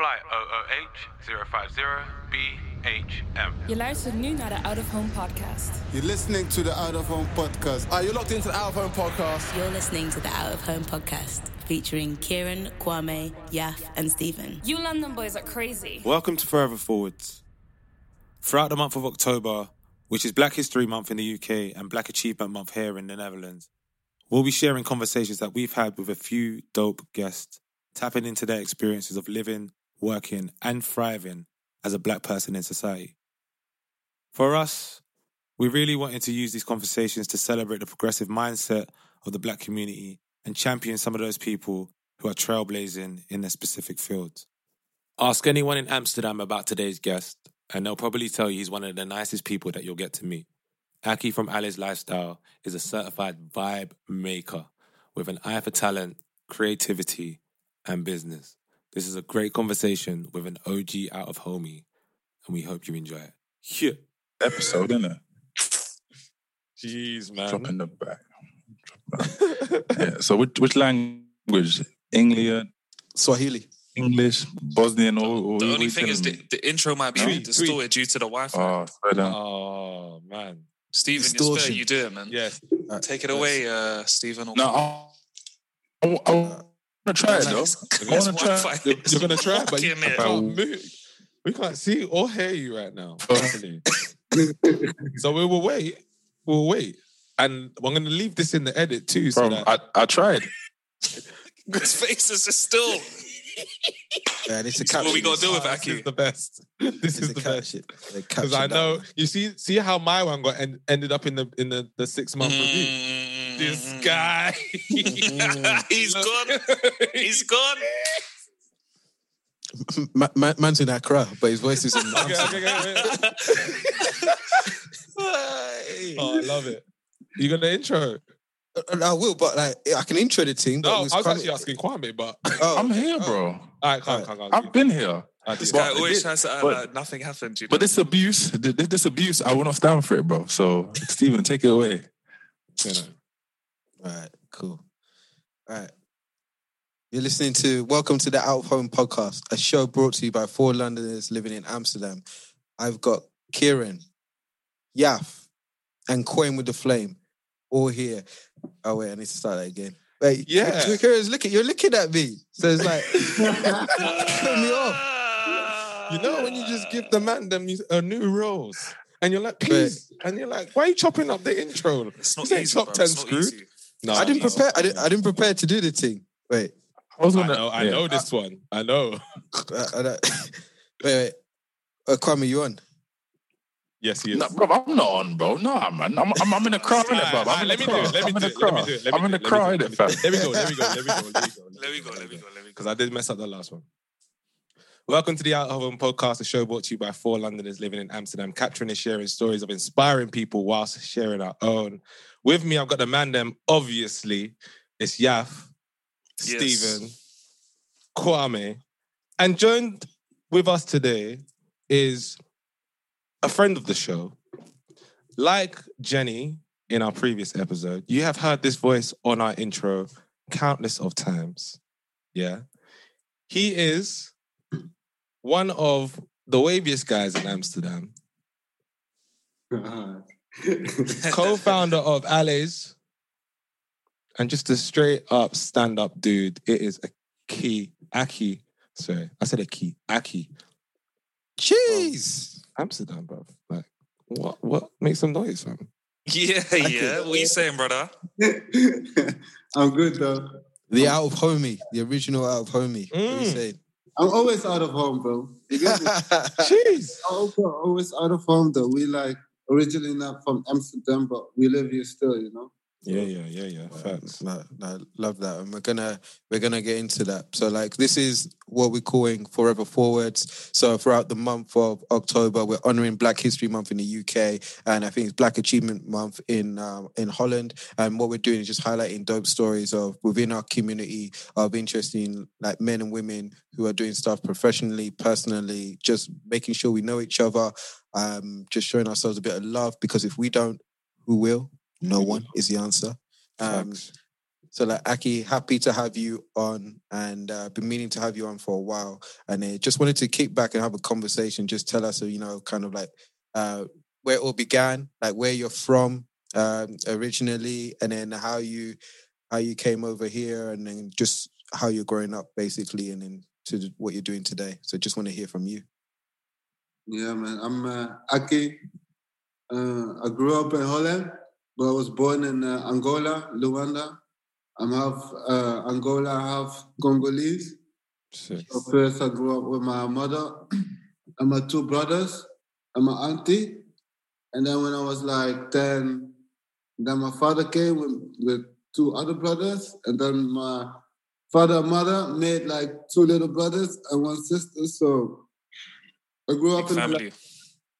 Flight OOH 050BHM. Je luistert nu naar de Out of Home podcast. You're listening to the Out of Home podcast. Are you locked into the Out of Home podcast? You're listening to the Out of Home podcast featuring Kieran, Kwame, Yaf, and Stephen. You London boys are crazy. Welcome to Forever Forwards. Throughout the month of October, which is Black History Month in the UK and Black Achievement Month here in the Netherlands, we'll be sharing conversations that we've had with a few dope guests, tapping into their experiences of living, working, and thriving as a black person in society. For us, we really wanted to use these conversations to celebrate the progressive mindset of the black community and champion some of those people who are trailblazing in their specific fields. Ask anyone in Amsterdam about today's guest, and they'll probably tell you he's one of the nicest people that you'll get to meet. Aki from ALLE$ Lifestyle is a certified vibe maker with an eye for talent, creativity, and business. This is a great conversation with an OG out of homie, and we hope you enjoy it. Yeah. episode, isn't it? Jeez, man. Dropping the back. yeah. So which which language? English, Swahili. English, Bosnian, or, or The only you thing is the, the intro might be Tweet, a bit distorted due to the Wi-Fi. me? Oh, slow. Oh, man. Stephen, it's distortion. fair. You do it, man. Yes. Take it away, uh, Stephen. no, I, I, I want to try it though. Nice. I want to try. You're, you're gonna try, but you can't move. We can't see or hear you right now. so we will wait. We'll wait, and I'm gonna leave this in the edit too. So that I, I tried. His face is just still. Yeah, this is This is what we got to do with this Aki. is the best. This This is the best because I know you see see how my one got en- ended up in the in the, the six month review. Mm. This guy, He's gone. He's gone. Ma- ma- man's in Accra, but his voice is in. Okay, okay, okay, wait. Oh, I love it. You got the intro? Uh, I will, but like I can intro the team. But No, I was quite- actually asking Kwame, but Oh, I'm here, bro. all right, can't, can't, can't. I've been here. This But guy always this- tries to act but- like nothing happened. You know? But this abuse, this, this abuse, I will not stand for it, bro. So, Stephen, take it away. You know. All right, cool. All right. You're listening to Welcome to the Out of Home podcast, a show brought to you by four Londoners living in Amsterdam. I've got Kieran, Yaf, and Kwame with the Flame all here. Oh, wait, I need to start that again. Wait, Yeah. Kieran's looking, you're looking at me. So it's like, cut me off. You know when you just give the man them these- uh, new roles, and you're like, please, and you're like, why are you chopping up the intro? It's not This easy, top bro. 10 It's screwed. No, I didn't no. prepare. I didn't, I didn't prepare to do the thing. Wait, I was gonna. know, I yeah. know this one. I know. I, I don't- wait, wait. Uh, Kwame, you on? Yes, he is. No, bro, I'm not on, bro. No, man. I'm, I'm, I'm in the crowd, innit, bro. Alright, I'm let me do it. Let me do it. Let me do it. I'm in do the it. crowd, Let me fam. Let me go. Let me go. Let me go. Let me go. Let me go. Let me go. Let me go. Because I did mess up the last one. Welcome to the Out of Home podcast, a show brought to you by four Londoners living in Amsterdam, capturing and sharing stories of inspiring people whilst sharing our own. With me, I've got the man them, obviously. It's Yaf, Yes. Stephen, Kwame, and joined with us today is a friend of the show. Like Jenny in our previous episode, you have heard this voice on our intro countless of times. Yeah. He is one of the waviest guys in Amsterdam, co-founder of ALLE$, and just a straight up stand-up dude. It is a key, Aki. Sorry, I said a key, Aki. Jeez. Amsterdam, bro. Like, what? What makes some noise, fam? Yeah, yeah. What are you saying, brother? I'm good though. The out of homie, the original out of homie. What are you Mm. saying? I'm always out of home, bro. You? Jeez. Always out of home though. We like originally not from Amsterdam, but we live here still, you know. Yeah, yeah, yeah, yeah. Facts. No, no, love that, and we're gonna we're gonna get into that. So, like, this is what we're calling Forever Forwards. So, throughout the month of October, we're honoring Black History Month in the UK, and I think it's Black Achievement Month in um, in Holland. And what we're doing is just highlighting dope stories of within our community of interesting like men and women who are doing stuff professionally, personally, just making sure we know each other, um, just showing ourselves a bit of love. Because if we don't, who will? No one is the answer. Um, so like Aki, happy to have you on and uh, been meaning to have you on for a while. And uh, just wanted to kick back and have a conversation. Just tell us, uh, you know, kind of like uh, where it all began, like where you're from um, originally, and then how you how you came over here, and then just how you're growing up, basically, and then to what you're doing today. So just want to hear from you. Yeah, man. I'm uh, Aki. Uh, I grew up in Holland, but I was born in uh, Angola, Luanda. I'm half uh, Angola, half Congolese. So first, I grew up with my mother and my two brothers and my auntie. And then when I was like 10, then my father came with, with two other brothers. And then my father and mother made like two little brothers and one sister. So I grew up Big in a like,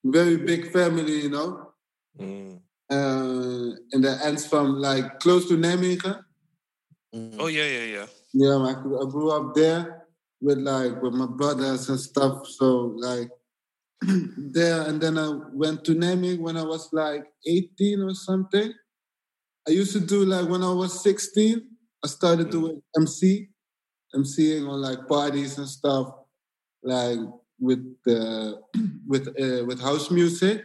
very big family, you know. Mm. Uh, and the ends from like close to Nijmegen. Oh yeah, yeah, yeah. Yeah, I grew, I grew up there with like with my brothers and stuff. So like there, and then I went to Nijmegen when I was like 18 or something. I used to do like when I was 16. I started doing MC, MCing on like parties and stuff, like with uh, with uh, with house music.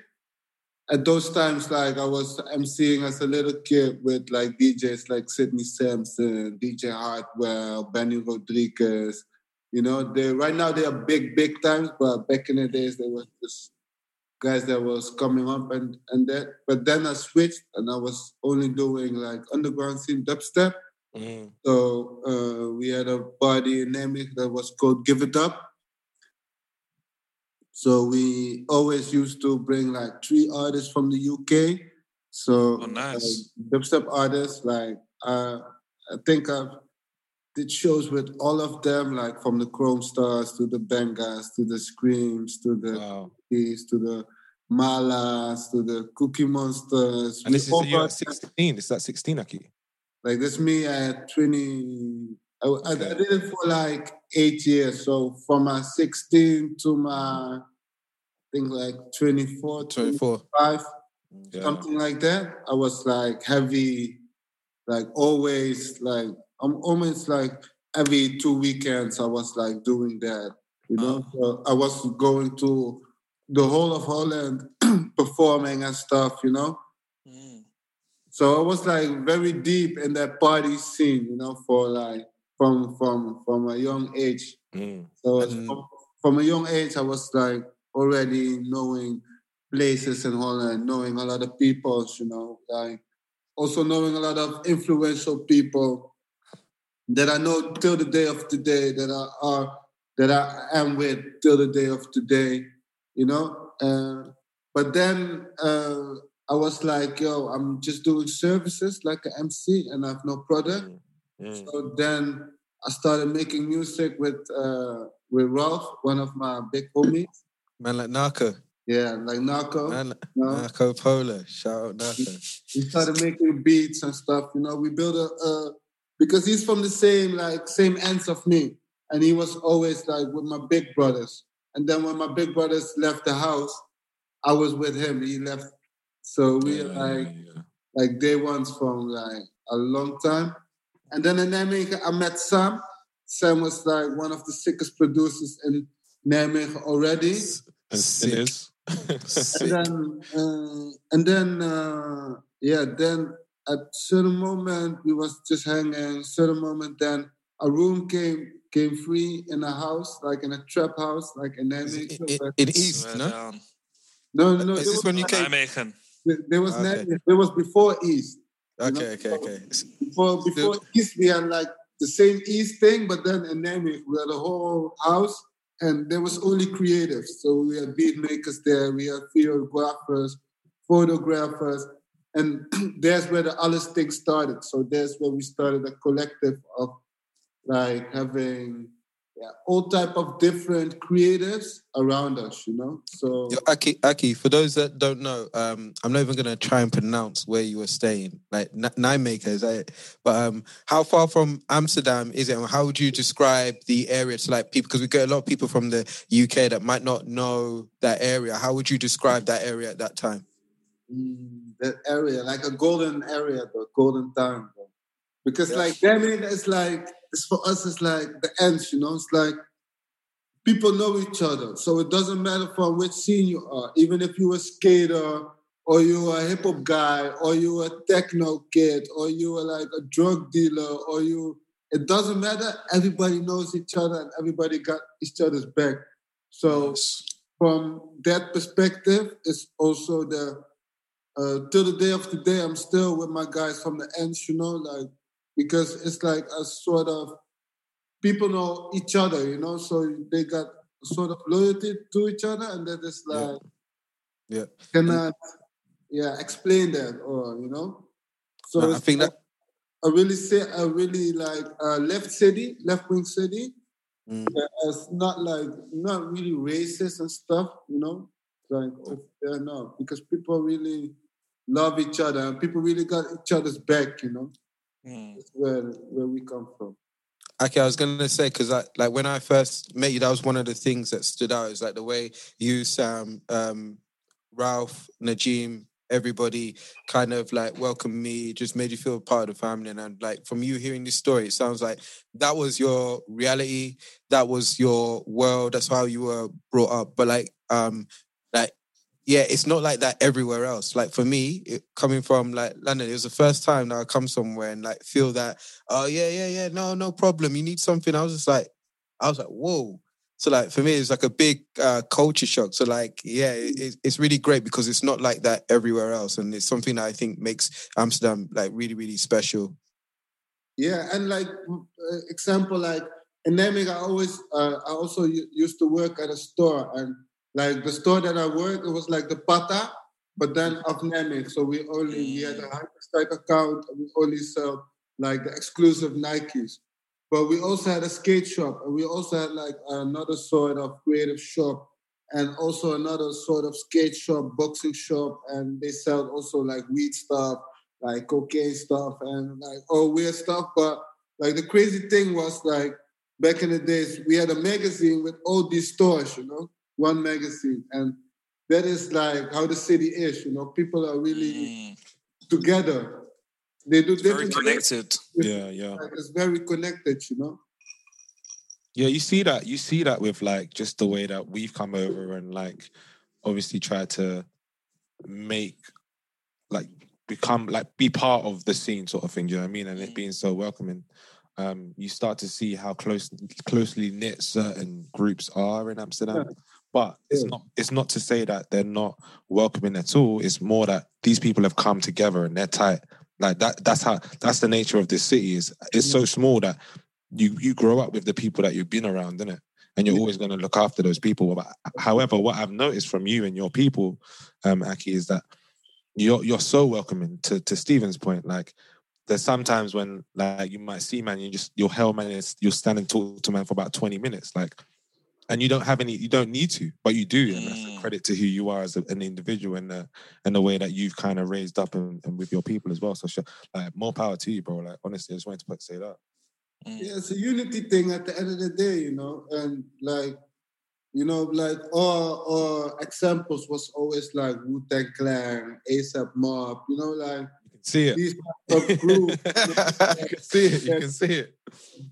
At those times, like I was MCing as a little kid with like DJs like Sidney Samson, DJ Hardwell, Benny Rodrigues. You know, they right now they are big, big times, but back in the days they were just guys that was coming up and and that. But then I switched and I was only doing like underground scene dubstep. Mm. So uh, we had a party in Nijmegen that was called Give It Up. So we always used to bring like three artists from the UK. So Oh, nice. dubstep artists, like uh, I think I did shows with all of them, like from the Chrome Stars to the Bengas to the Skreams to the Wow. Keys to the Malas to the Cookie Monstas. And We this is all you brought at 16. This is at 16, Aki. like this me at 20. I, I- I did it for like eight years. So from my 16 to my, I think like 24, 24. 25, Yeah. something like that. I was like heavy, like always, like I'm almost like every two weekends I was like doing that. You know, so I was going to the whole of Holland performing and stuff. You know. Mm. So I was like very deep in that party scene, you know, for like from from from a young age. Mm. So from, from a young age, I was like already knowing places in Holland, knowing a lot of people, you know, like also knowing a lot of influential people that I know till the day of today that I are that I am with till the day of today, you know. Uh, but then uh, I was like, yo, I'm just doing services like an MC and I have no product. Mm. So then I started making music with uh, with Ralph, one of my big homies. Man like Narco. Yeah, like Narco. Man, you know? Narco Polo. Shout out Narco. we started making beats and stuff. You know, we built a, a because he's from the same like same ends of me, and he was always like with my big brothers. And then when my big brothers left the house, I was with him. He left, so we Yeah, like yeah. like day ones from like a long time. And then in Nijmegen, I met Sam. Sam was like one of the sickest producers in Nijmegen already. And Sick. it is. And then, uh, and then, uh, yeah, then at certain moment we was just hanging. Certain moment, then a room came came free in a house, like in a trap house, like in In, Nijmegen. in, but- in East, Swear no? down. no, no, no. Is this was, when you came? Nijmegen. there was Okay. Nijmegen. There was before East. Okay, okay, okay. Before before East, we had like the same East thing, but then in Nijmegen we had a whole house, and there was only creatives. So we had beat makers there, we had videographers, photographers, and there's where the ALLE$ thing started. So there's where we started a collective of like having yeah, all type of different creatives around us, you know. So Yo, Aki, Aki, for those that don't know, um, I'm not even gonna try and pronounce where you were staying, like N- Nijmegen, is that it? But um, how far from Amsterdam is it? And how would you describe the area to like people? Because we get a lot of people from the UK that might not know that area. How would you describe that area at that time? mm, that area, like a golden area, the golden time, because Yeah. like I mean, it's like it's for us. It's like the ends, you know. It's like people know each other, so it doesn't matter from which scene you are. Even if you're a skater or you're a hip hop guy or you're a techno kid or you are like a drug dealer or you, it doesn't matter. Everybody knows each other and everybody got each other's back. So from that perspective, it's also the uh, till the day of today, I'm still with my guys from the ends, you know, like because it's like a sort of people know each other, you know, so they got sort of loyalty to each other, and that is like Yeah. cannot, yeah, explain that or you know. So No, I think like a really say I really like uh, left city, left wing city. Mm. that is not like not really racist and stuff, you know. Like oh, yeah, no, because people really love each other and people really got each other's back, you know. That's where where we come from. Okay, I was gonna say because I like when I first met you, that was one of the things that stood out. Is like the way you, Sam, um, Ralph, Najim, everybody kind of like welcomed me, just made you feel part of the family. And, and like from you hearing this story, it sounds like that was your reality, that was your world, that's how you were brought up. But like, um, like yeah, it's not like that everywhere else. Like for me, it, coming from like London, it was the first time that I come somewhere and like feel that, oh yeah, yeah, yeah, no, no problem. You need something. I was just like, I was like, whoa. So like for me, it's like a big uh, culture shock. So like, yeah, it, it- it's really great because it's not like that everywhere else, and it's something that I think makes Amsterdam like really, really special. Yeah, and like uh, example, like in Nijmegen, I always, uh, I also used to work at a store, and like the store that I worked, it was like the Patta, but then mm. of Nijmegen. So we only we had a Hyperstrike account, and we only sell like the exclusive Nikes. But we also had a skate shop, and we also had like another sort of creative shop, and also another sort of skate shop, boxing shop, and they sell also like weed stuff, like cocaine stuff, and like all weird stuff. But like the crazy thing was like back in the days, we had a magazine with all these stores, you know, one magazine, and that is like how the city is, you know. People are really together. They do Very different connected. Yeah, yeah. It's very connected, you know. Yeah, you see that. You see that with like just the way that we've come over and like obviously try to make like become like be part of the scene sort of thing. Do you know what I mean? And it being so welcoming. Um, you start to see how close closely knit certain groups are in Amsterdam. But it's not it's not to say that they're not welcoming at all. It's more that these people have come together and they're tight. Like that that's how that's the nature of this city. Is it's so small that you you grow up with the people that you've been around, innit? And you're always going to look after those people. But however, what I've noticed from you and your people, um, Aki, is that you're you're so welcoming. To to Stephen's point, like there's sometimes when like you might see man, you just you'll hell man, is you'll stand and talk to man for about 20 minutes, like, and you don't have any, you don't need to, but you do, and that's a mm. credit to who you are as a, an individual and the and the way that you've kind of raised up and, and with your people as well. So sure, like more power to you, bro. Like honestly, I just wanted to put, say that. Mm. Yeah, it's a unity thing at the end of the day, you know, and like, you know, like all, all examples was always like Wu Tang Clan, ASAP Mob, you know, like see it. these type groups you can see it. You can see it.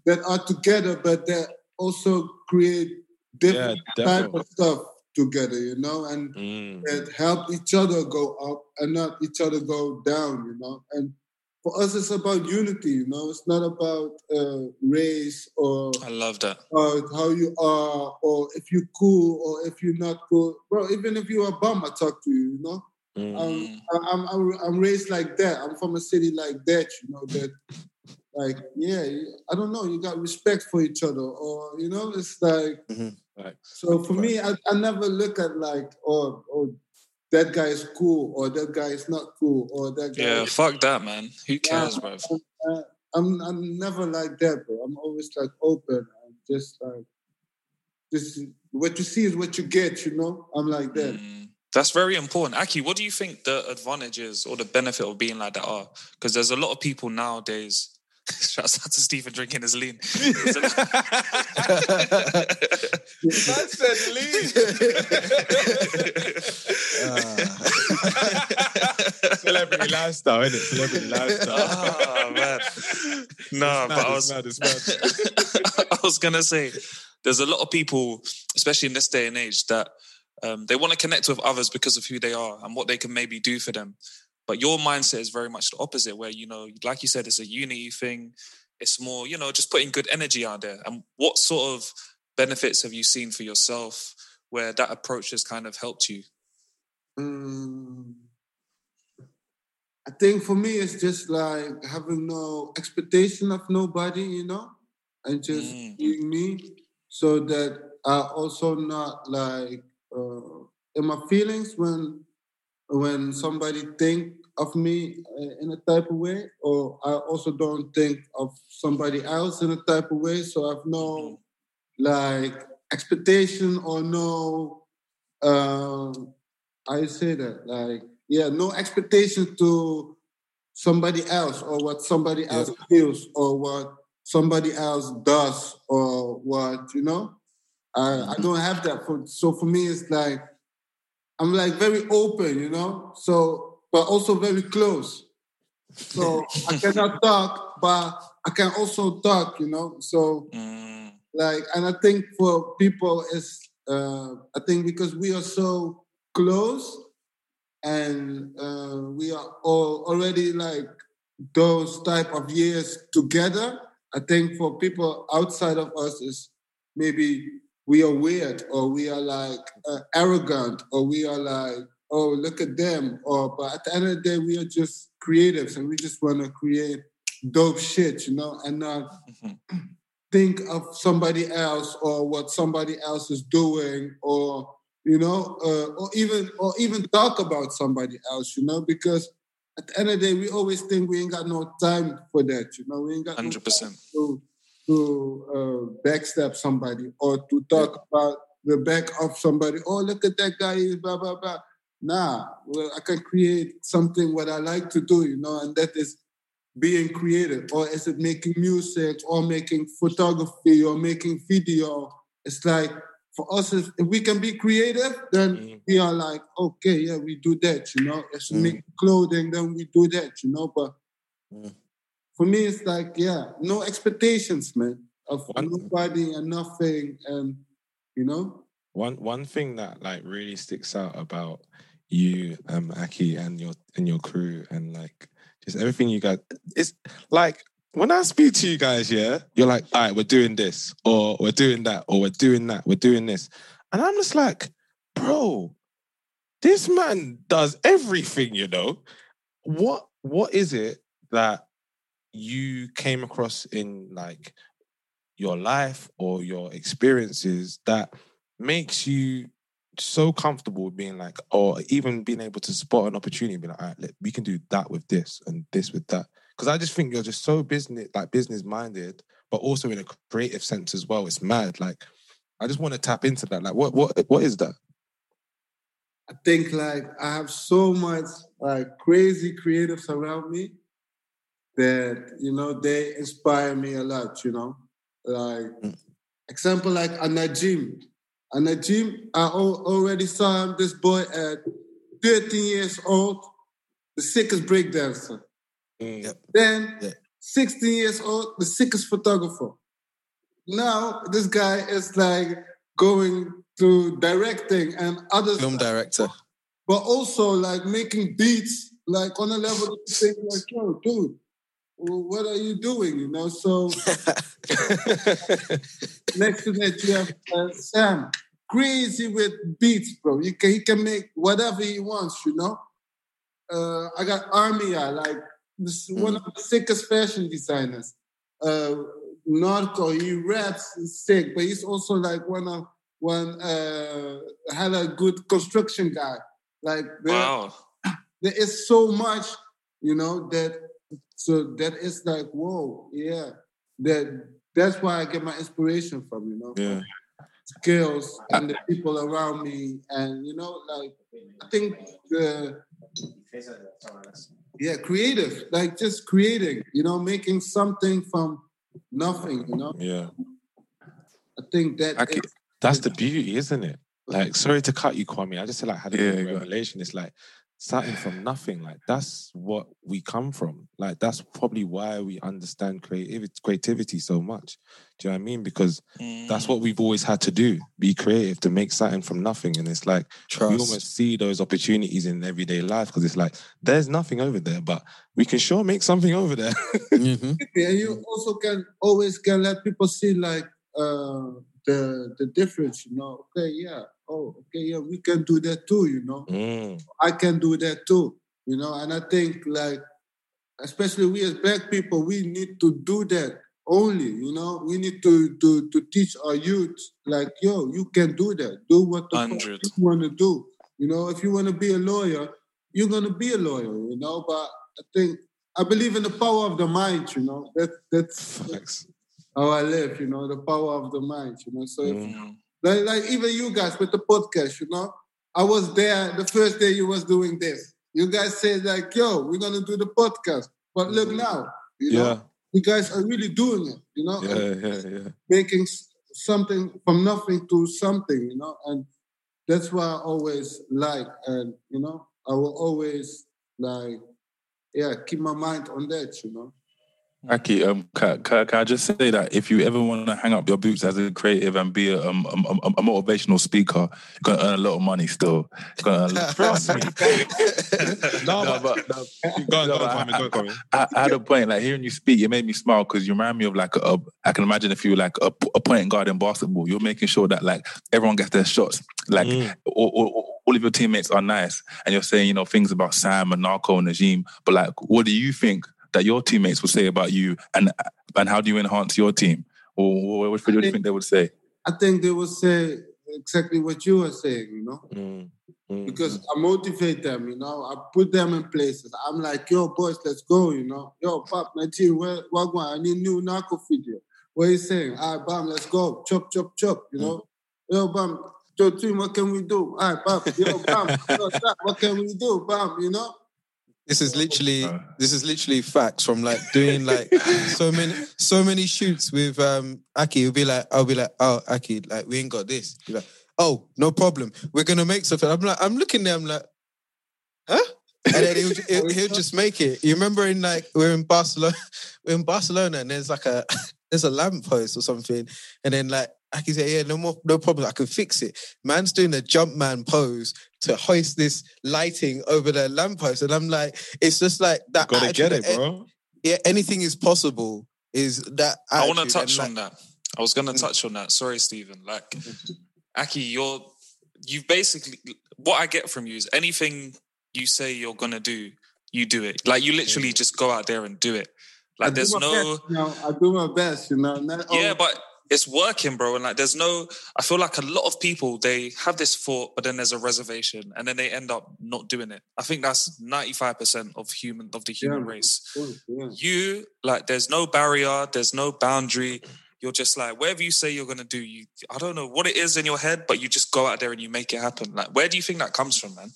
that are together, but that also create different Yeah, type of stuff together, you know, and Mm. that help each other go up and not each other go down, you know. And for us, it's about unity, you know. It's not about uh, race or I love that. about how you are or if you're cool or if you're not cool. Bro, even if you're a bum, I talk to you, you know? Mm. Um, I- I'm, I'm, I'm raised like that. I'm from a city like that, you know, that like, yeah, I don't know, you got respect for each other or, you know, it's like, Like, so for me, I, I never look at like, oh, oh, that guy is cool or that guy is not cool or that guy. Yeah, fuck that, man. Who cares, Yeah, bro? I'm I'm never like that, bro. I'm always like open. I'm just like this. What you see is what you get. You know, I'm like that. Mm, That's very important. Aki, what do you think the advantages or the benefit of being like that are? Because there's a lot of people nowadays. Shouts out to Stephen drinking his lean. There's a Man said lean. Celebrity lifestyle, isn't it? Celebrity lifestyle. Ah, man. No, It's but mad, I was, mad, it's mad. I was gonna say, there's a lot of people, especially in this day and age, that um, they want to connect with others because of who they are and what they can maybe do for them. But your mindset is very much the opposite, where you know, like you said, it's a unity thing. It's more, you know, just putting good energy out there. And what sort of benefits have you seen for yourself where that approach has kind of helped you? Um, I think for me, it's just like having no expectation of nobody, you know, and just Mm. being me, so that I also not like uh, in my feelings when when somebody think of me uh, in a type of way, or I also don't think of somebody else in a type of way. So I've no like expectation or no um I say that like yeah, no expectation to somebody else or what somebody else feels or what somebody else does or what you know. I, I don't have that. For, so for me, it's like I'm like very open, you know. So but also very close. So I cannot talk, but I can also talk, you know. So Mm, like and i think for people it's uh i think because we are so close and uh we are all already like those type of years together i think for people outside of us is maybe we are weird or we are like uh, arrogant or we are like oh look at them or but at the end of the day we are just creatives and we just want to create dope shit you know and not think of somebody else or what somebody else is doing or you know uh, or even or even talk about somebody else you know because at the end of the day we always think we ain't got no time for that you know we ain't got 100%. time to uh, backstab somebody or to talk about the back of somebody. Oh look at that guy blah blah blah. Nah well i can create something what i like to do you know and that is being creative. Or is it making music or making photography or making video? It's like for us if, we can be creative then mm. we are like okay yeah we do that you know. If we make clothing then we do that you know but mm. For me it's like yeah no expectations man of nobody and nothing and you know One one thing that like really sticks out about you, um, Aki, and your and your crew, and like just everything you got. It's like when I speak to you guys, yeah, you're like, all right, we're doing this, or we're doing that, or we're doing that, we're doing this, and I'm just like, bro, this man does everything, you know. What what is it that you came across in like your life or your experiences that makes you so comfortable being like, or even being able to spot an opportunity, and be like, all right, we can do that with this and this with that. Because I just think you're just so business, like business minded, but also in a creative sense as well. It's mad. Like, I just want to tap into that. Like, what, what, what is that? I think like I have so much like crazy creatives around me that you know they inspire me a lot. You know, like mm. example like Anajim. Anajim, I already saw him. This boy at 13 years old, the sickest breakdancer. Mm. Then 16 years old, the sickest photographer. Now this guy is like going to directing and other Film director. but also like making beats like on a level that you think like, yo, dude, well, what are you doing? You know, so next to that you have uh, Sam, crazy with beats, bro. You can, he can make whatever he wants, you know. Uh, I got Armia, like this one of the sickest fashion designers. Uh, Narco, he raps sick, but he's also like one of one uh, had a good construction guy. Like there, Wow. there is so much, you know, that so that is like, whoa, yeah. That that's why I get my inspiration from, you know. Yeah. Skills uh, and the people around me. And you know, like I think the yeah, creative, like just creating, you know, making something from nothing, you know. Yeah. I think that Like, is- that's the beauty, isn't it? Like, sorry to cut you, Kwame. I just like had a Yeah, big revelation. It's like starting from nothing. Like that's what we come from. Like that's probably why we understand creativity, creativity so much. Do you know what I mean? Because that's what we've always had to do: be creative to make something from nothing. And it's like we almost see those opportunities in everyday life because it's like there's nothing over there, but we can sure make something over there. Mm-hmm. and you also can always can let people see like uh the the difference, you know. Okay, yeah. Oh, okay, yeah, we can do that too, you know. Mm. I can do that too, you know. And I think like especially we as black people, we need to do that only, you know. We need to to to teach our youth like, yo, you can do that. Do what the you want to do. You know, if you want to be a lawyer, you're gonna be a lawyer, you know. But I think I believe in the power of the mind, you know. That that's Facts. how I live, you know, the power of the mind, you know. So if, Mm. Like, like even you guys with the podcast, you know, I was there the first day you was doing this. You guys said like, "Yo, we're gonna do the podcast," but look mm-hmm. now, you know, Yeah. you guys are really doing it, you know, Yeah, and yeah, yeah. making something from nothing to something, you know, and that's why I always like, and you know, I will always like, yeah, keep my mind on that, you know. Aki, um, can, can, can I just say that if you ever want to hang up your boots as a creative and be a, um, um, um, a motivational speaker, you're gonna earn a lot of money still. You're gonna earn, trust me. No, No, but, no, go on, No, go on, Kwame, go on, Kwame. I, I had a point. Like hearing you speak, it made me smile because you remind me of like a. I can imagine if you were like a, a point guard in basketball, you're making sure that like everyone gets their shots. Like Mm. all, all, all of your teammates are nice, and you're saying you know things about Sam and Narco and Najim. But like, what do you think that your teammates would say about you, and and how do you enhance your team? Or what, what do you think they would say? I think they will say exactly what you were saying, you know. Mm, mm, because I motivate them, you know. I put them in places. I'm like, yo, boys, let's go, you know. Yo, Pop, 19, where, Wagwan, I need new narco video. What are you saying? All right, bam, let's go. Chop, chop, chop, you know. Yo, bam, yo, team, what can we do? All right, bam, yo, bam, what can we do? Bam, you know. This is literally this is literally facts from like doing like so many so many shoots with um Aki. He'll be like, I'll be like, oh Aki, like we ain't got this. Be like, oh, no problem. We're gonna make something. I'm like, I'm looking there, I'm like, huh? And then he'll, he'll, he'll just make it. You remember in like we're in Barcelona, we're in Barcelona, and there's like a there's a lamppost or something, and then like Aki said, yeah, no more, no problem. I can fix it. Man's doing a jump man pose to hoist this lighting over the lamppost, and I'm like, it's just like that. Gotta attitude get it, bro. Yeah, anything is possible. Is that? I want to attitude, and, touch like, on that. I was going to mm. touch on that. Sorry, Stephen. Like, Aki, you're you've basically what I get from you is anything you say you're gonna do, you do it. Like you literally just go out there and do it. Like do there's my no best, you know, I do my best, you know. Not oh. yeah, always- but it's working, bro. And like, there's no. I feel like a lot of people they have this thought, but then there's a reservation, and then they end up not doing it. I think that's ninety five percent of human of the human Yeah. race. yeah. You like, there's no barrier, there's no boundary. You're just like whatever you say you're gonna do. You, I don't know what it is in your head, but you just go out there and you make it happen. Like, where do you think that comes from, man?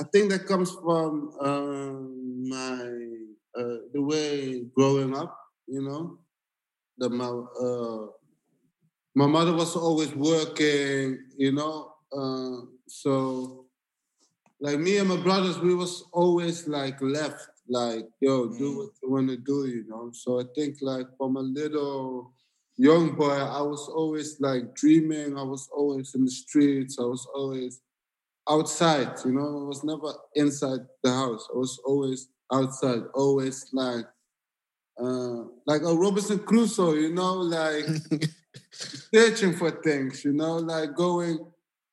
I think that comes from um, my uh, the way growing up, you know, that my uh, my mother was always working, you know, uh, so like me and my brothers, we was always like left, like yo, do what you want to do, you know. So I think like from a little young boy, I was always like dreaming. I was always in the streets. I was always outside, you know. I was never inside the house. I was always outside, always like uh, like a Robinson Crusoe, you know, like searching for things, you know, like going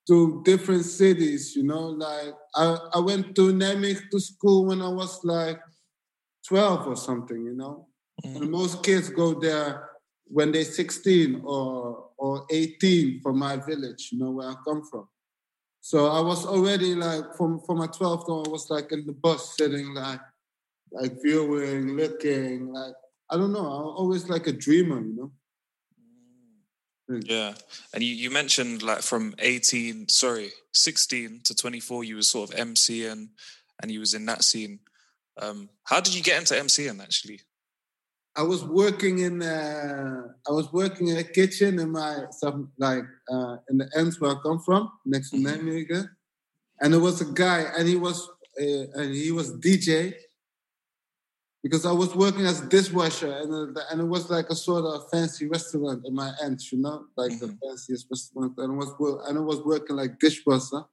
to different cities, you know, like I, I went to Nijmegen to school when I was like 12 or something, you know. And most kids go there when they're 16 or or 18 from my village, you know, where I come from. So I was already like from from my 12th I was like in the bus sitting like like viewing, looking, like I don't know. I'm always like a dreamer, you know. Yeah, and you, you mentioned like from eighteen, sorry, sixteen to twenty four, you was sort of MCing, and you was in that scene. Um, how did you get into MCing actually? I was working in uh, I was working in a kitchen in my some like uh, in the ends where I come from, next to Nijmegen, and there was a guy, and he was uh, and he was DJ because I was working as a dishwasher, and uh, and it was like a sort of fancy restaurant in my end, you know, like the fanciest restaurant, and it was and I was working like dishwasher.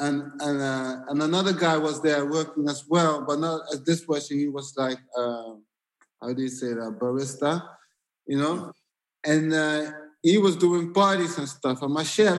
And and uh, and another guy was there working as well, but not as dishwasher. He was like uh, how do you say that barista, you know, and uh, he was doing parties and stuff. And my chef,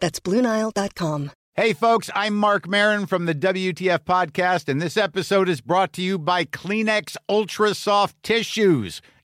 That's BlueNile.com. Hey, folks, I'm Marc Maron from the WTF Podcast, and this episode is brought to you by Kleenex Ultra Soft Tissues,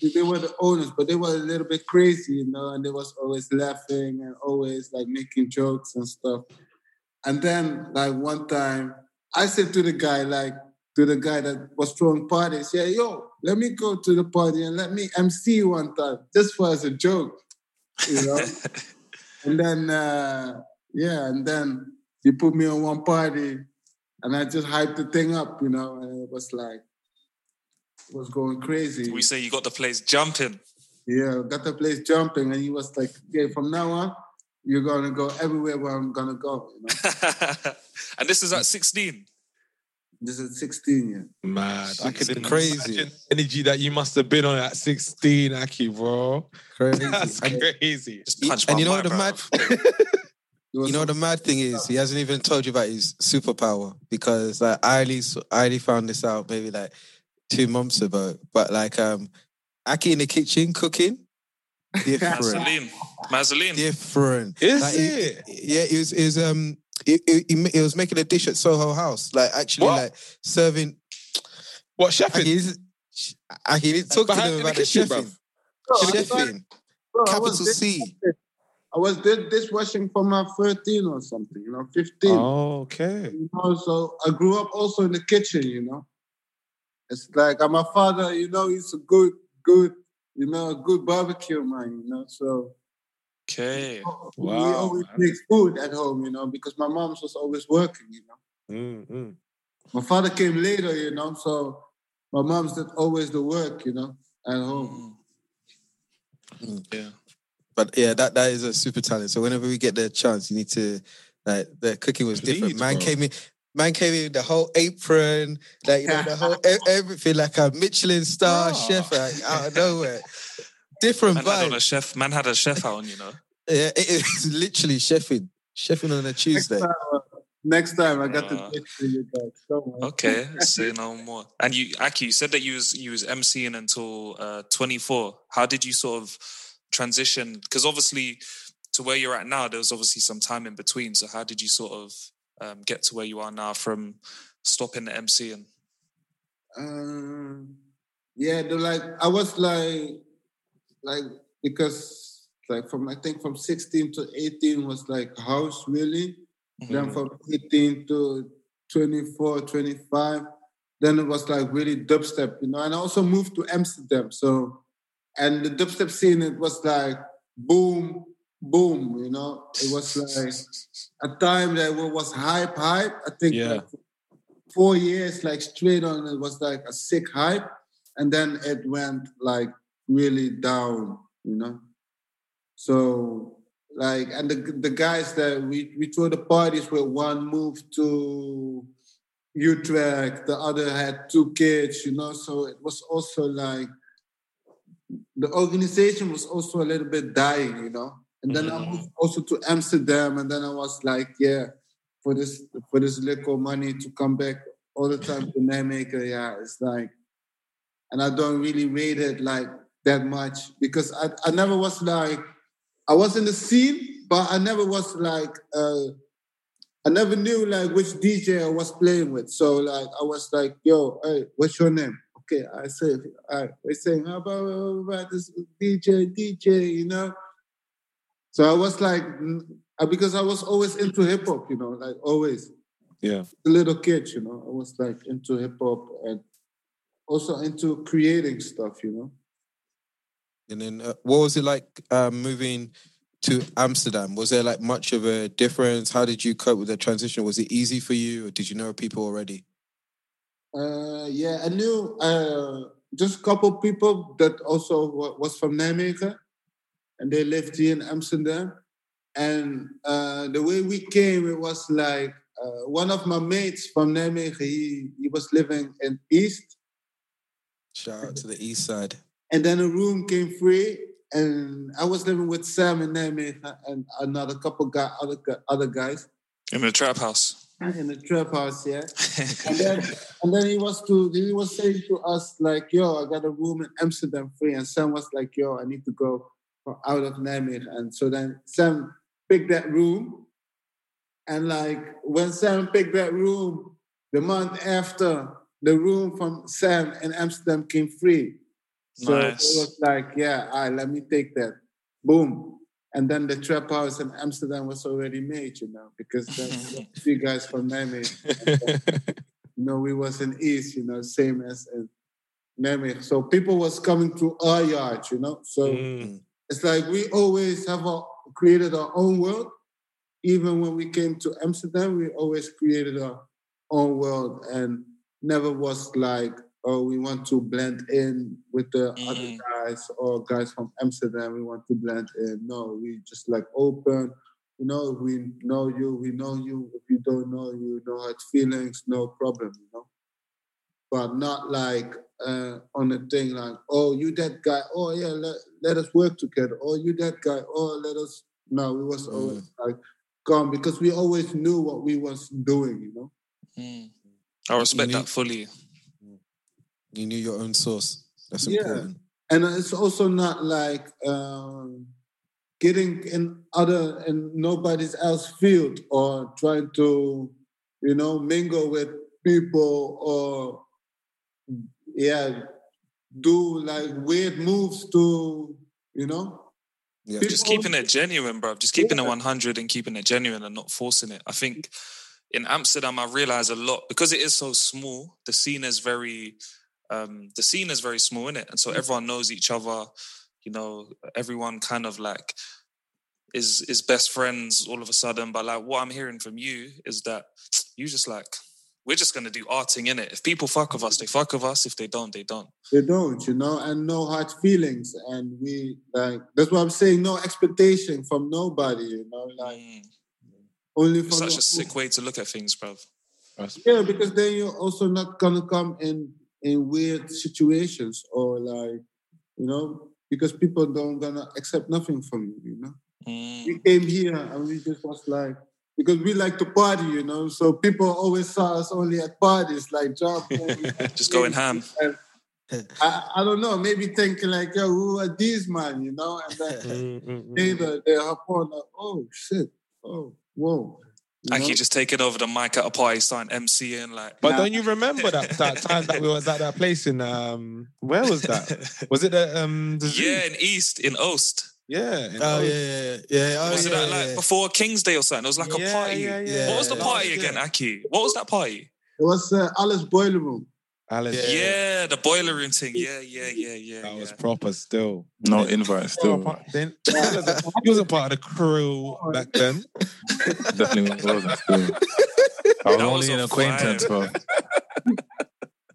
They were the owners, but they were a little bit crazy, you know, and they was always laughing and always like making jokes and stuff. And then like one time, I said to the guy, like to the guy that was throwing parties, yeah, yo, let me go to the party and let me MC one time, just for as a joke, you know. and then uh, yeah, and then he put me on one party, and I just hyped the thing up, you know, and it was like was going crazy. We say you got the place jumping. Yeah, got the place jumping, and he was like, "Okay, from now on, you're gonna go everywhere where I'm gonna go." You know? and this is at 16. This is 16, yeah. Mad. I It's could crazy. imagine the energy that you must have been on at 16, Aki, bro. Crazy. That's And- crazy. and you know what the mad you know what the mad thing is he hasn't even told you about his superpower because like I only s- I only found this out maybe like two months ago but like um Aki in the kitchen cooking different Mazzoline. Mazzoline. different Is Like, it? yeah it was, it was um it, it, it was making a dish at Soho House like actually What? like serving What, chefing? Aki, is- Aki need to talk to them in the about the kitchen, chefing Bro, I was chefing Bro, I capital was C I was did dishwashing from my 13 or something, you know, 15. Oh, okay. You know, so I grew up also in the kitchen, you know. It's like my father, you know, he's a good, good, you know, a good barbecue man, you know. So Okay. we Wow, always make food at home, you know, because my mom was always working, you know. Mm-hmm. My father came later, you know, so my mom's did always the work, you know, at home. Yeah. But yeah, that that is a super talent. So whenever we get the chance, you need to like the cooking was different. Man bro. came in, man came in with the whole apron, like you know, the whole everything, like a Michelin star Ah. chef like, out of nowhere. Different Man had on a chef. Man had a chef on, you know. Yeah, it is literally chefing, chefing on a Next Tuesday. uh, next time I got Uh, to taste for you guys. Don't. Okay, say no more. And you, Aki, you said that you was you was MCing until uh, 24. How did you sort of transition? Because obviously, to where you're at now, there was obviously some time in between. So how did you sort of um, get to where you are now from stopping the MCing? Um, yeah, the like I was like, like because like from I think from 16 to 18 was like house really. Then from 18 to 24, 25, then it was like really dubstep, you know. And I also moved to Amsterdam, so and the dubstep scene it was like boom, boom, you know. It was like a time that wa- was hype, hype. I think Yeah. like four years like straight on it was like a sick hype. And then it went like really down, you know. So like and the the guys that we we threw the parties with one moved to Utrecht, the other had two kids, you know. So it was also like the organization was also a little bit dying, you know. And then I moved also to Amsterdam, and then I was like, yeah, for this for this little money to come back all the time to Nijmegen, yeah, it's like, and I don't really rate it like that much because I, I never was like, I was in the scene, but I never was like, uh, I never knew like which DJ I was playing with. So like I was like, yo, hey, what's your name? Okay, I said, all right, we're saying how about, about this DJ, DJ, you know? So I was like, uh, because I was always into hip hop, you know, like always. Yeah. A little kid, you know, I was like into hip hop and also into creating stuff, you know. And then, uh, what was it like uh, moving to Amsterdam? Was there like much of a difference? How did you cope with the transition? Was it easy for you, or did you know people already? Uh, yeah, I knew uh, just a couple people that also was from Nijmegen, and they lived here in Amsterdam. And uh, the way we came, it was like uh, one of my mates from Nijmegen. He he was living in East, Shout out to the East Side. and then a room came free, and I was living with Sam in Nijmegen and another couple guy, other other guys In the trap house. in the trap house, yeah. and then and then he was to he was saying to us like, "Yo, I got a room in Amsterdam free," and Sam was like, "Yo, I need to go for- out of Nijmegen," and so then Sam picked that room, and like when Sam picked that room, the month after, the room from Sam in Amsterdam came free. So Nice. it was like, yeah, all right, let me take that. Boom. And then the trap house in Amsterdam was already made, you know, because a few guys from Nijmegen. you know, we was in East, you know, same as in Nijmegen. So people was coming to our yard, you know. So mm. It's like we always have our, created our own world. Even when we came to Amsterdam, we always created our own world and never was like, oh, we want to blend in with the mm. other guys or guys from Amsterdam, we want to blend in. No, we just like open. You know, if we know you, we know you. If you don't know you, no hard feelings, no problem, you know. But not like uh, on a thing like, oh, you that guy, oh yeah, let, let us work together. Oh, you that guy, oh let us no, we was always like come because we always knew what we was doing, you know. I respect You that fully. You knew your own source. That's Yeah. and it's also not like um, getting in other in nobody's else field or trying to you know mingle with people or yeah do like weird moves to you know Yeah. Just keeping it genuine, bro. Just keeping it 100 and keeping it genuine and not forcing it. I think in Amsterdam, I realize a lot because it is so small. The scene is very, um, the scene is very small in it, and so everyone knows each other. You know, everyone kind of like is is best friends all of a sudden. But like, what I'm hearing from you is that you just like we're just gonna do arting in it. If people fuck with us, they fuck with us. If they don't, they don't. they don't you know and no hard feelings and we like that's what i'm saying no expectation from nobody you know like only It's from such your a sick way to look at things, bro. Yeah, because then you're also not gonna come in in weird situations or like, you know, because people don't gonna accept nothing from you, you know. Mm. We came here and we just was like, because we like to party, you know. So people always saw us only at parties, like job. Just going ham. And I, I don't know, maybe thinking like, yo, who are these man, you know? And then later they hop on, like, oh shit, oh whoa. you Aki know? just taking over the mic at a party, starting MCing like. But don't you remember that, that time that we was at that place in um where was that? Was it the um the zoo? Yeah, in East, in Oost. Yeah. Oh Oost. yeah, yeah, yeah. Oh, was it yeah, that like yeah. before King's Day or something? It was like a party. yeah, yeah. What was the Yeah. party again, Aki? What was that party? It was uh, ALLE$ Boiler Room. ALLE$. Yeah, the boiler room thing. Yeah, yeah, yeah, yeah. That was proper still. No invite still. Then, he wasn't- part of the crew back then. Definitely wasn't still. I was That was only a an acquaintance, bro.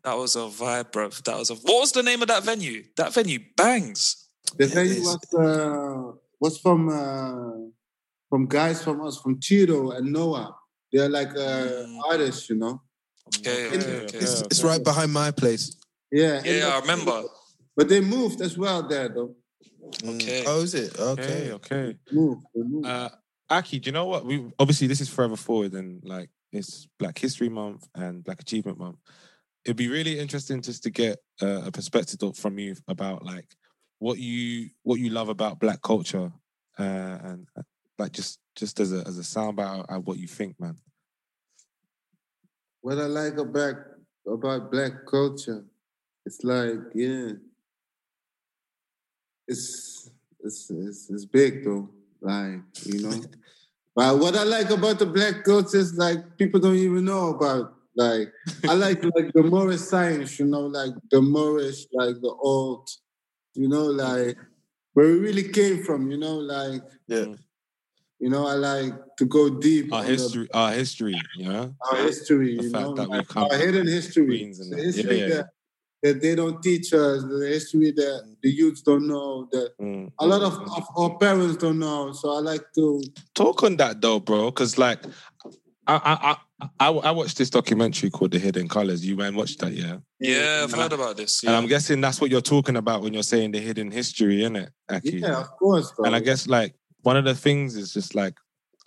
That was a vibe, bro. That was a. What was the name of that venue? That venue bangs. The venue was uh, was from uh, from guys from us from Tito and Noah. They're like uh, artists, you know. Okay, okay, okay. It's, it's right behind my place. Yeah. Yeah, I remember. But they moved as well there, though. Okay. Oh, is it? Okay, Okay. okay. Moved. They. Uh, Aki, do you know what? We obviously this is forever forward, and like it's Black History Month and Black Achievement Month. It'd be really interesting just to get uh, a perspective from you about like what you what you love about Black culture, uh, and uh, like just just as a as a soundbite of what you think, man. what I like about about black culture, it's like yeah, it's it's it's, it's big though, like you know. but what I like about the black culture is like people don't even know about. Like I like like the Moorish science, you know, like the Moorish, like the old, you know, like where we really came from, you know, like Yeah. you know, I like to go deep. Our on the- history, our history, know, our history, The you fact know, that we like come our hidden history, the that. history Yeah, yeah, that, that they don't teach us, the history that the youth don't know, that Mm. a lot of, of our parents don't know. So I like to talk on that though, bro, because like I, I I I I watched this documentary called The Hidden Colors. You man watched that, yeah? Yeah, I've heard about this. And Yeah. I'm guessing that's what you're talking about when you're saying the hidden history, innit, Aki? yeah, of course. Bro. And I guess like one of the things is just like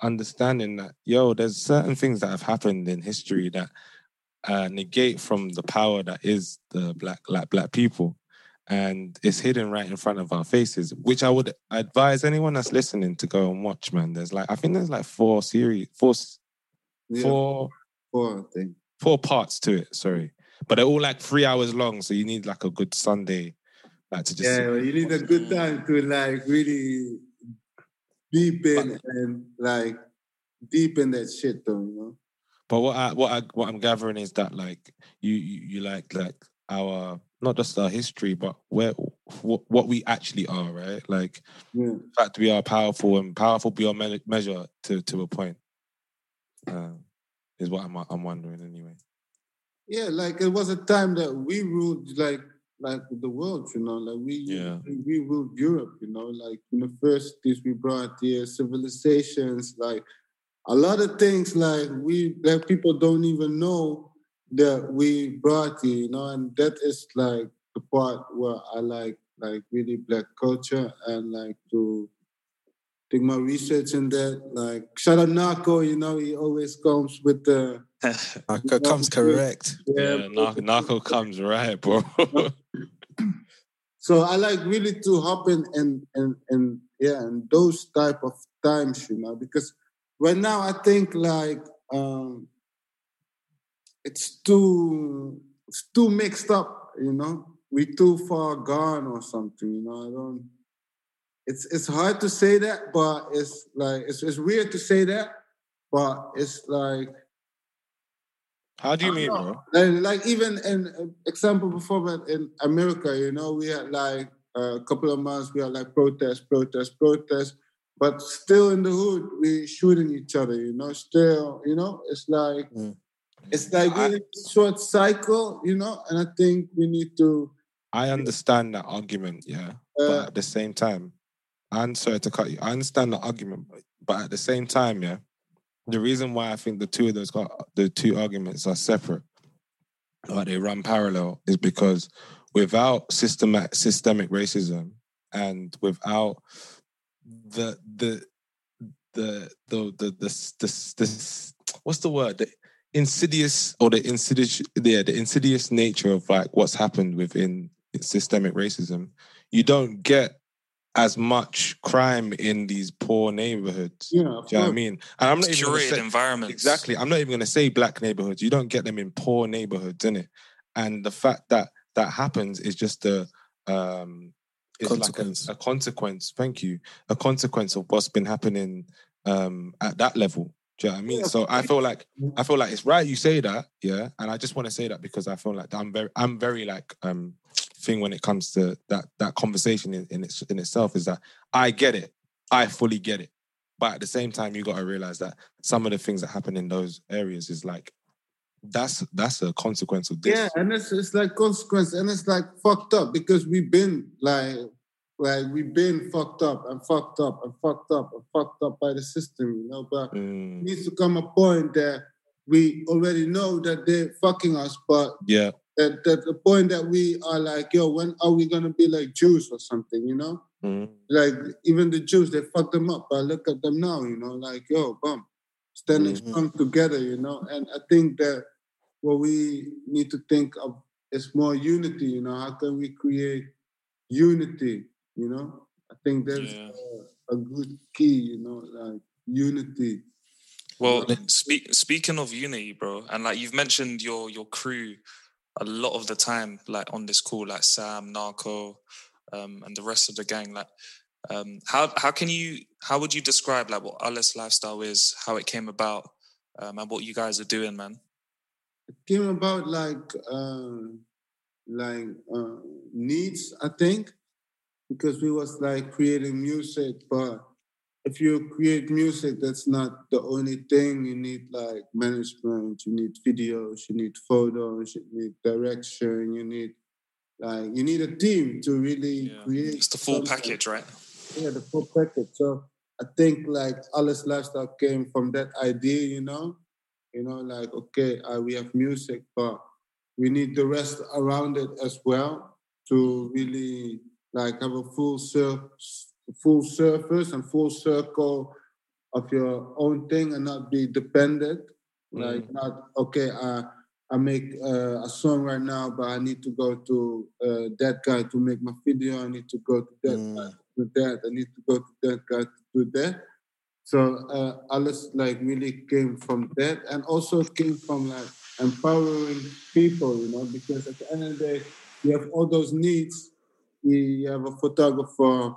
understanding that yo, there's certain things that have happened in history that uh, negate from the power that is the black like black people, and it's hidden right in front of our faces. Which I would advise anyone that's listening to go and watch. Man, there's like I think there's like four series, four, s- Yeah. four, four thing. four parts to it. Sorry, but they're all like three hours long, so you need like a good Sunday, like to just Yeah, well, you need a good time to like really deep in and like deep in that shit though, you know. But what I what I what I'm gathering is that like you you, you like like our not just our history, but where what, what we actually are, right? Like Yeah. the fact we are powerful and powerful beyond me- measure to to a point. Uh, is what I'm I'm wondering anyway. Yeah, like it was a time that we ruled like like the world, you know, like we Yeah. we ruled Europe, you know, like universities we brought here, civilizations, like a lot of things like we black people don't even know that we brought here, you know, and that is like the part where I like like really black culture and like to take my research in that. Like shout out Narco, you know, he always comes with the Narco comes correct. Yeah, Narco, Narco comes right, bro. So I like really to hop in and and and yeah, and those type of times, you know, because right now I think like um it's too it's too mixed up, you know. We too far gone or something, you know. I don't it's it's hard to say that, but it's like it's it's weird to say that, but it's like How do you mean, bro? and like even in uh, example before but in America, you know, we had like a couple of months we had like protest, protest, protest, but still in the hood we shooting each other, you know. Still, you know, it's like it's like a short cycle, you know, and I think we need to I understand that argument, yeah. but Uh, at the same time, I'm sorry to cut you. I understand the argument, but, at the same time, yeah, the reason why I think the two of those got the two arguments are separate, or they run parallel, is because without systematic systemic racism and without the the the the the the, the, the what's the word the insidious or the insidious yeah the insidious nature of like what's happened within systemic racism you don't get as much crime in these poor neighborhoods Yeah, do you know what I mean? And I'm not even Curated say, environments. Exactly. I'm not even going to say black neighborhoods. You don't get them in poor neighborhoods, innit? And the fact that that happens is just a um, it's Consequence. like a, a consequence. Thank you. A consequence of what's been happening um, at that level. Do you know what I mean? So I feel like I feel like it's right you say that, yeah. And I just want to say that because I feel like I'm very I'm very like um thing when it comes to that that conversation in, in its in itself is that I get it. I fully get it. But at the same time, you gotta realize that some of the things that happen in those areas is like that's that's a consequence of this. Yeah, and it's it's like consequence, and it's like fucked up because we've been like like we've been fucked up and fucked up and fucked up and fucked up by the system, you know. But Mm, it needs to come a point that we already know that they're fucking us, but yeah. That that the point that we are like, yo, when are we gonna be like Jews or something, you know? Mm. Like even the Jews, they fucked them up. But look at them now, you know, like yo, bum, standing Mhm. strong together, you know. And I think that what we need to think of is more unity, you know. How can we create unity, you know? I think that's a, a good key, you know, like unity. Well, speak, speaking of unity, bro, and like you've mentioned your your crew a lot of the time, like on this call, like Sam, Narco, um, and the rest of the gang. Like, um, how how can you how would you describe like what ALLE$ lifestyle is, how it came about, um, and what you guys are doing, man? It came about like uh, like uh, needs, I think, because we was like creating music, but if you create music, that's not the only thing. You need like management, you need videos, you need photos, you need direction, you need like you need a team to really create. It's the full something. package, right? Yeah, the full package. So I think like ALLE$ lifestyle came from that idea, you know, you know, like okay, uh, we have music, but we need the rest around it as well to really like have a full sur- full surface and full circle of your own thing and not be dependent. Like not okay, I I make uh, a song right now, but I need to go to uh, that guy to make my video. I need to go to that guy to do that. I need to go to that guy to do that. So uh, ALLE$ like really came from that, and also came from like empowering people, you know, because at the end of the day, you have all those needs. You have a photographer,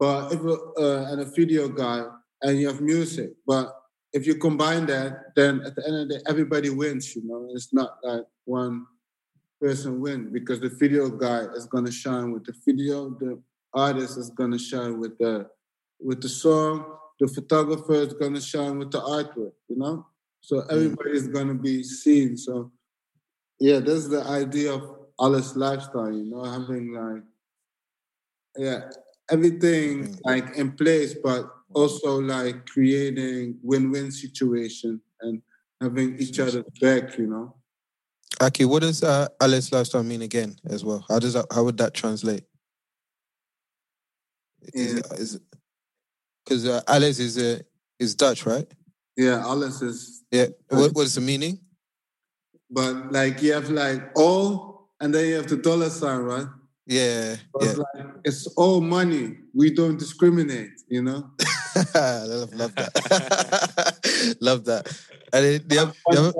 but if a- uh, and a video guy, and you have music, but if you combine that, then at the end of the day, everybody wins. You know, it's not like one person win because the video guy is gonna shine with the video, the artist is gonna shine with the with the song, the photographer is gonna shine with the artwork. You know, so everybody is gonna be seen. So yeah, that's the idea of ALLE$ lifestyle. You know, having like yeah everything like in place, but also like creating win-win situation and having each other's back. You know. Aki, what does uh, ALLE$ lifestyle mean again as well? How does that? How would that translate? Is because uh, ALLE$ is uh, is Dutch, right? Yeah, alles is. Yeah. What what is the meaning? But like you have like all, and then you have the dollar sign, right? Yeah, yeah. like it's all money. We don't discriminate, you know. I love, love that. love that. And then the other, the other-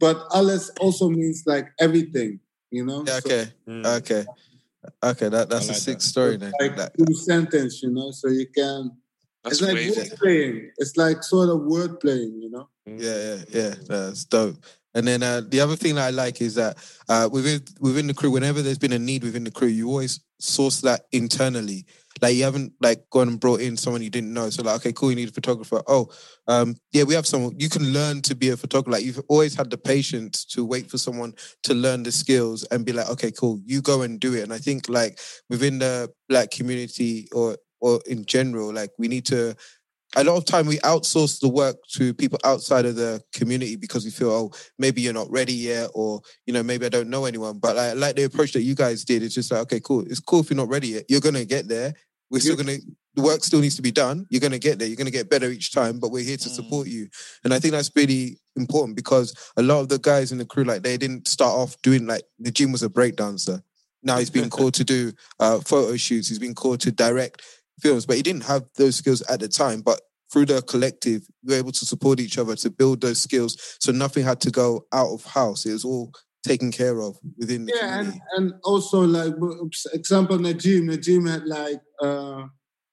But alles also means like everything, you know. yeah, So, okay, okay, okay. That that's a sick story then. like Like, two sentence, you know. So you can. That's it's like wavy. word playing. It's like sort of word playing, you know. Yeah, yeah, yeah. That's dope. And then uh, the other thing that I like is that uh, within within the crew, whenever there's been a need within the crew, you always source that internally. Like you haven't like gone and brought in someone you didn't know. So like, okay, cool, you need a photographer. Oh, um, yeah, we have someone. You can learn to be a photographer. Like you've always had the patience to wait for someone to learn the skills and be like, okay, cool, you go and do it. And I think like within the black community or or in general, like we need to a lot of time we outsource the work to people outside of the community because we feel, oh, maybe you're not ready yet, or you know, maybe I don't know anyone. But I like the approach that you guys did. It's just like, okay, cool. It's cool if you're not ready yet. You're gonna get there. We're still gonna. The work still needs to be done. You're gonna get there. You're gonna get better each time. But we're here to support you. And I think that's really important because a lot of the guys in the crew, like they didn't start off doing like the gym was a break dancer. Now he's been called to do uh, photo shoots. He's been called to direct films, but he didn't have those skills at the time. But through the collective, we were able to support each other to build those skills. So nothing had to go out of house. It was all taken care of within the Yeah, community. and, and also like example Najim. Najim had like uh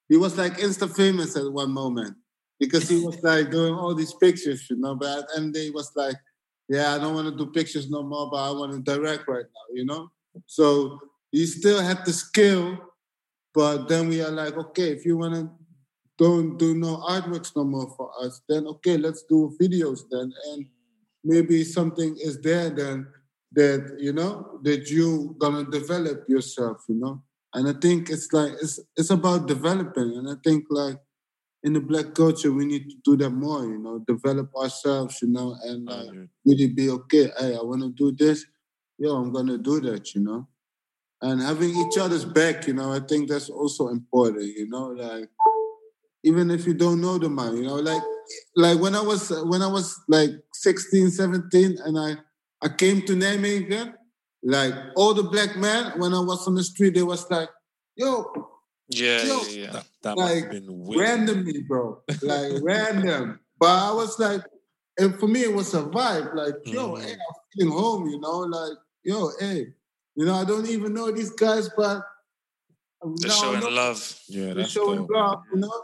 he was like insta famous at one moment. because he was like doing all these pictures, you know. But at the end, he was like, "Yeah, I don't want to do pictures no more, but I want to direct right now," you know. So he still had the skill, but then we are like, okay, if you want to don't do no artworks no more for us, then okay, let's do videos then, and maybe something is there then that you know that you gonna develop yourself, you know. And I think it's like it's it's about developing, and I think like in the black culture we need to do that more, you know, develop ourselves, you know, and uh, like really be okay. Hey, I want to do this. Yo, I'm gonna do that, you know. And having each other's back, you know, I think that's also important, you know, like even if you don't know the man, you know, like like when I was when I was like 16, 17, and I I came to Nijmegen, like all the black men when I was on the street, they was like, yo, Yeah, yo, yeah, yeah. That must like have been randomly, bro, like random. But I was like, and for me it was a vibe, like yo, Mm. hey, I'm feeling home, you know, like yo, hey, you know, I don't even know these guys, but They're showing know love. Yeah, they're that's showing dope. love, you know.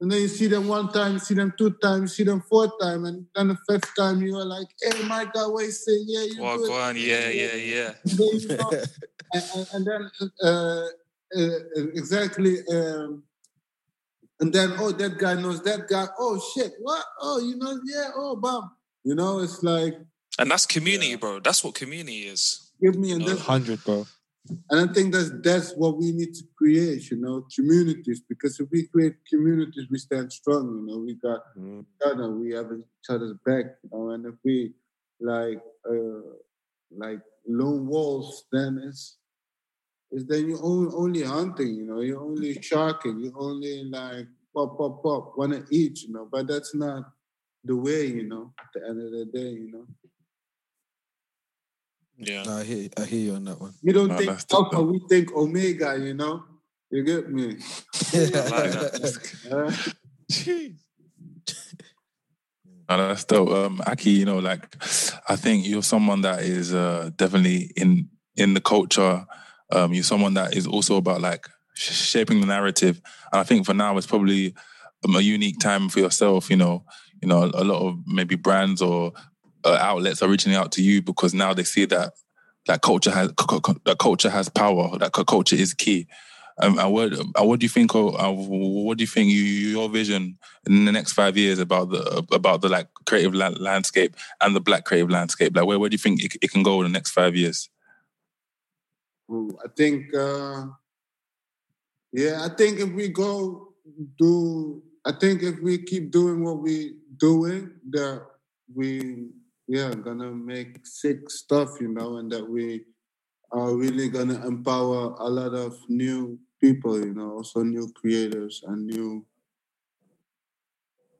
And then you see them one time, you see them two times, you see them four times, and then the fifth time you are like, "Hey, my God, wait, say yeah, you Walk good." on, yeah, yeah, yeah. And then, you know, and, and- and then uh, uh, exactly, um, and then oh, that guy knows that guy. Oh shit, what? Oh, you know, yeah. Oh, bam. You know, it's like And that's community, bro. That's what community is. Give me and that's Hundred, bro. And I think that's that's what we need to create, you know, communities. Because if we create communities, we stand strong. You know, we got Mm. each other, we have each other's back. You know, and if we like uh like lone wolves, then it's it's then you're only, only hunting. You know, you're only sharking. You're only like pop pop pop, want to eat. You know, but that's not the way. You know, at the end of the day, you know. Yeah. No, I hear, I hear you on that one. We don't No, think that's the- alpha, we think omega. You know, you get me. like that. Uh, No, that's dope. Um, Aki, you know, like I think you're someone that is uh, definitely in in the culture. Um, you're someone that is also about like sh- shaping the narrative, and I think for now it's probably um, a unique time for yourself. You know, you know, a lot of maybe brands or uh, outlets are reaching out to you because now they see that that culture has that culture has power. That cu- culture is key. Um, and what, what do you think? Of, uh, what do you think? You, your vision in the next five years about the about the like creative la- landscape and the black creative landscape? Like, where, where do you think it, it can go in the next five years? I think, uh, yeah, I think if we go do, I think if we keep doing what we doing, that we, yeah, gonna make sick stuff, you know, and that we are really gonna empower a lot of new people, you know, also new creators and new.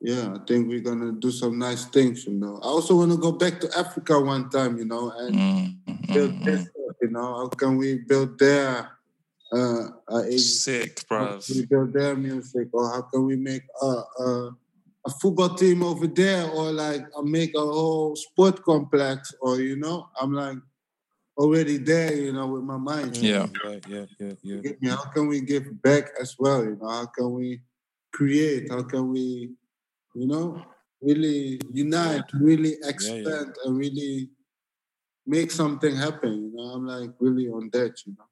Yeah, I think we're gonna do some nice things, you know. I also want to go back to Africa one time, you know, and Mm, build stuff, you know. How can we build their uh, uh? Sick, can we build their music, or how can we make a a, a football team over there, or like uh, make a whole sport complex, or you know, I'm like already there, you know, with my mind. Yeah. yeah, yeah, yeah, yeah. Get me? How can we give back as well? You know, how can we create? How can we, you know, really unite, really expand, and really make something happen? You know, I'm like really on that. You know.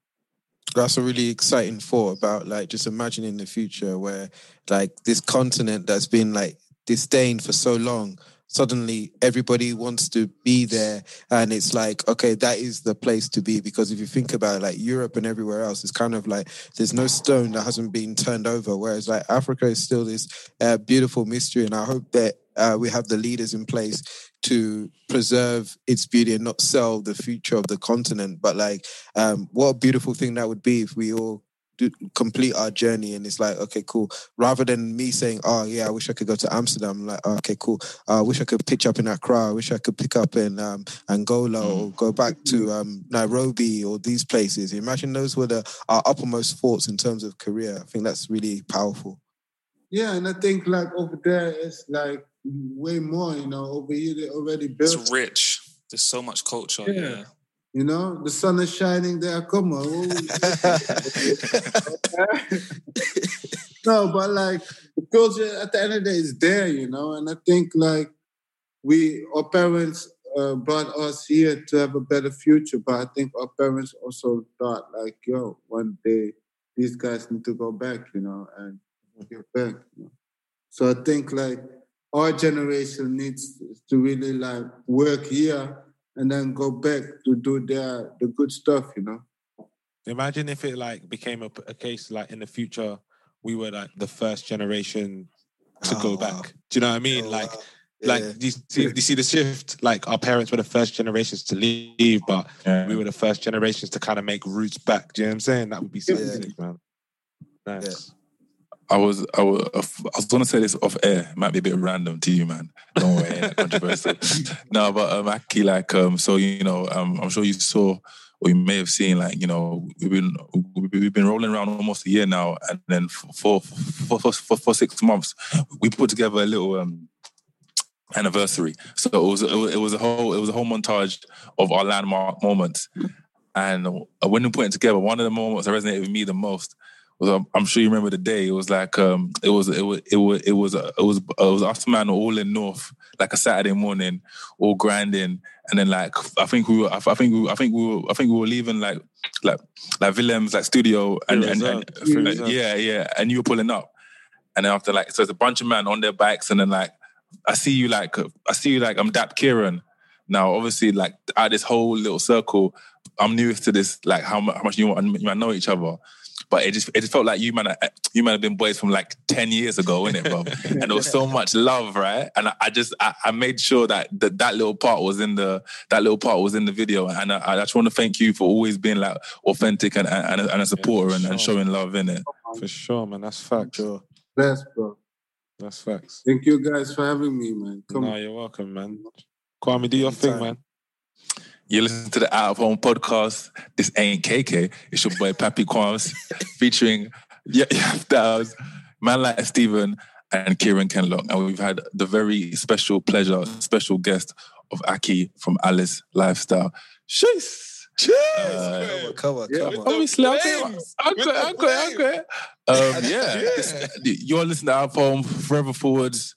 That's a really exciting thought about like just imagining the future where like this continent that's been like disdained for so long suddenly everybody wants to be there. And it's like okay that is the place to be. Because if you think about it, like Europe and everywhere else it's kind of like there's no stone that hasn't been turned over. Whereas like Africa is still this uh, beautiful mystery. And I hope that uh, we have the leaders in place to preserve its beauty and not sell the future of the continent. But like um, what a beautiful thing that would be if we all do, complete our journey and it's like okay cool rather than me saying oh yeah i wish i could go to amsterdam I'm like oh, okay cool uh, i wish i could pitch up in accra i wish i could pick up in um, angola or go back to um, nairobi or these places imagine those were the our uppermost thoughts in terms of career i think that's really powerful Yeah, and I think like over there it's like way more. You know, over here they already built. It's rich. There's so much culture. Yeah. Yeah. You know, the sun is shining there. Come on. no, but like the culture at the end of the day is there, you know. And I think like we, our parents uh, brought us here to have a better future, but I think our parents also thought like, yo, one day these guys need to go back, you know, and get back. You know? So I think like our generation needs to really like work here and then go back to do their the good stuff, you know. Imagine if it like became a, a case like in the future we were like the first generation to go Oh, back. wow. Do you know what I mean? Oh, like, wow. like Yeah. do you, see, do you see the shift? Like our parents were the first generations to leave, but Yeah. we were the first generations to kind of make roots back. Do you know what I'm saying? That would be so Yeah. sick, man. Nice. I was, I was, I was gonna say this off air. It might be a bit random to you, man. Don't worry, controversial. no, but um, actually, like, um, so you know, um, I'm sure you saw or you may have seen, like, you know, we've been we've been rolling around almost a year now, and then for for for, for, for six months, we put together a little um anniversary. So it was it was, a whole it was a whole montage of our landmark moments. And when we put it together, one of the moments that resonated with me the most was um, I'm sure you remember the day. It was like um, it was it was it was it was uh, it was it was us man all in North, like a Saturday morning, all grinding, and then like I think we were I think we I think we were I think we were leaving like like like Willem's like studio and, and, and and- reserve. yeah yeah, and you were pulling up, and then after like so it's a bunch of men on their bikes, and then like I see you like I see you like I'm Dap Kieran. Now, obviously, like out of this whole little circle, I'm new to this, like how much, how much you, you might know each other. But it just it just felt like you might have, you might have been boys from like ten years ago, innit, bro? and there was so much love, right? And I, I just I, I made sure that, that that little part was in the that little part was in the video, and I, I just want to thank you for always being like authentic and and, and a supporter and, and sure. showing love in it. For sure, man. That's facts. Sure. Best, bro. That's facts. Thank you guys for having me, man. Come No, you're welcome, man. Kwame, do your thing, man. You listen to the Out of Home podcast. This ain't KK. It's your boy Pappy Quams featuring yeah, yeah, Styles, man like Stephen and Kieran Kenlock. And we've had the very special pleasure, special guest of Aki from ALLE$ Lifestyle. Cheers! Cheers! Come on, come on. Obviously, okay, okay, okay, okay. Um, yeah, this- you're listening to Out of Home, Forever Forwards.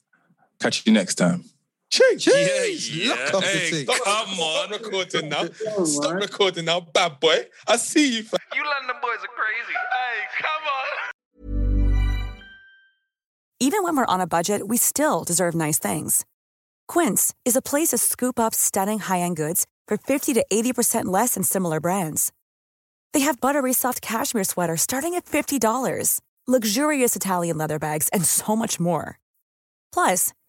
Catch you next time. Cheers. Yeah, yeah. Lock off Hey, come on. Stop recording now. Stop recording now, bad boy. I see you. fam. You London boys are crazy. Hey, come on. Even when we're on a budget, we still deserve nice things. Quince is a place to scoop up stunning high-end goods for 50 to 80% less than similar brands. They have buttery soft cashmere sweaters starting at $50, luxurious Italian leather bags, and so much more. Plus,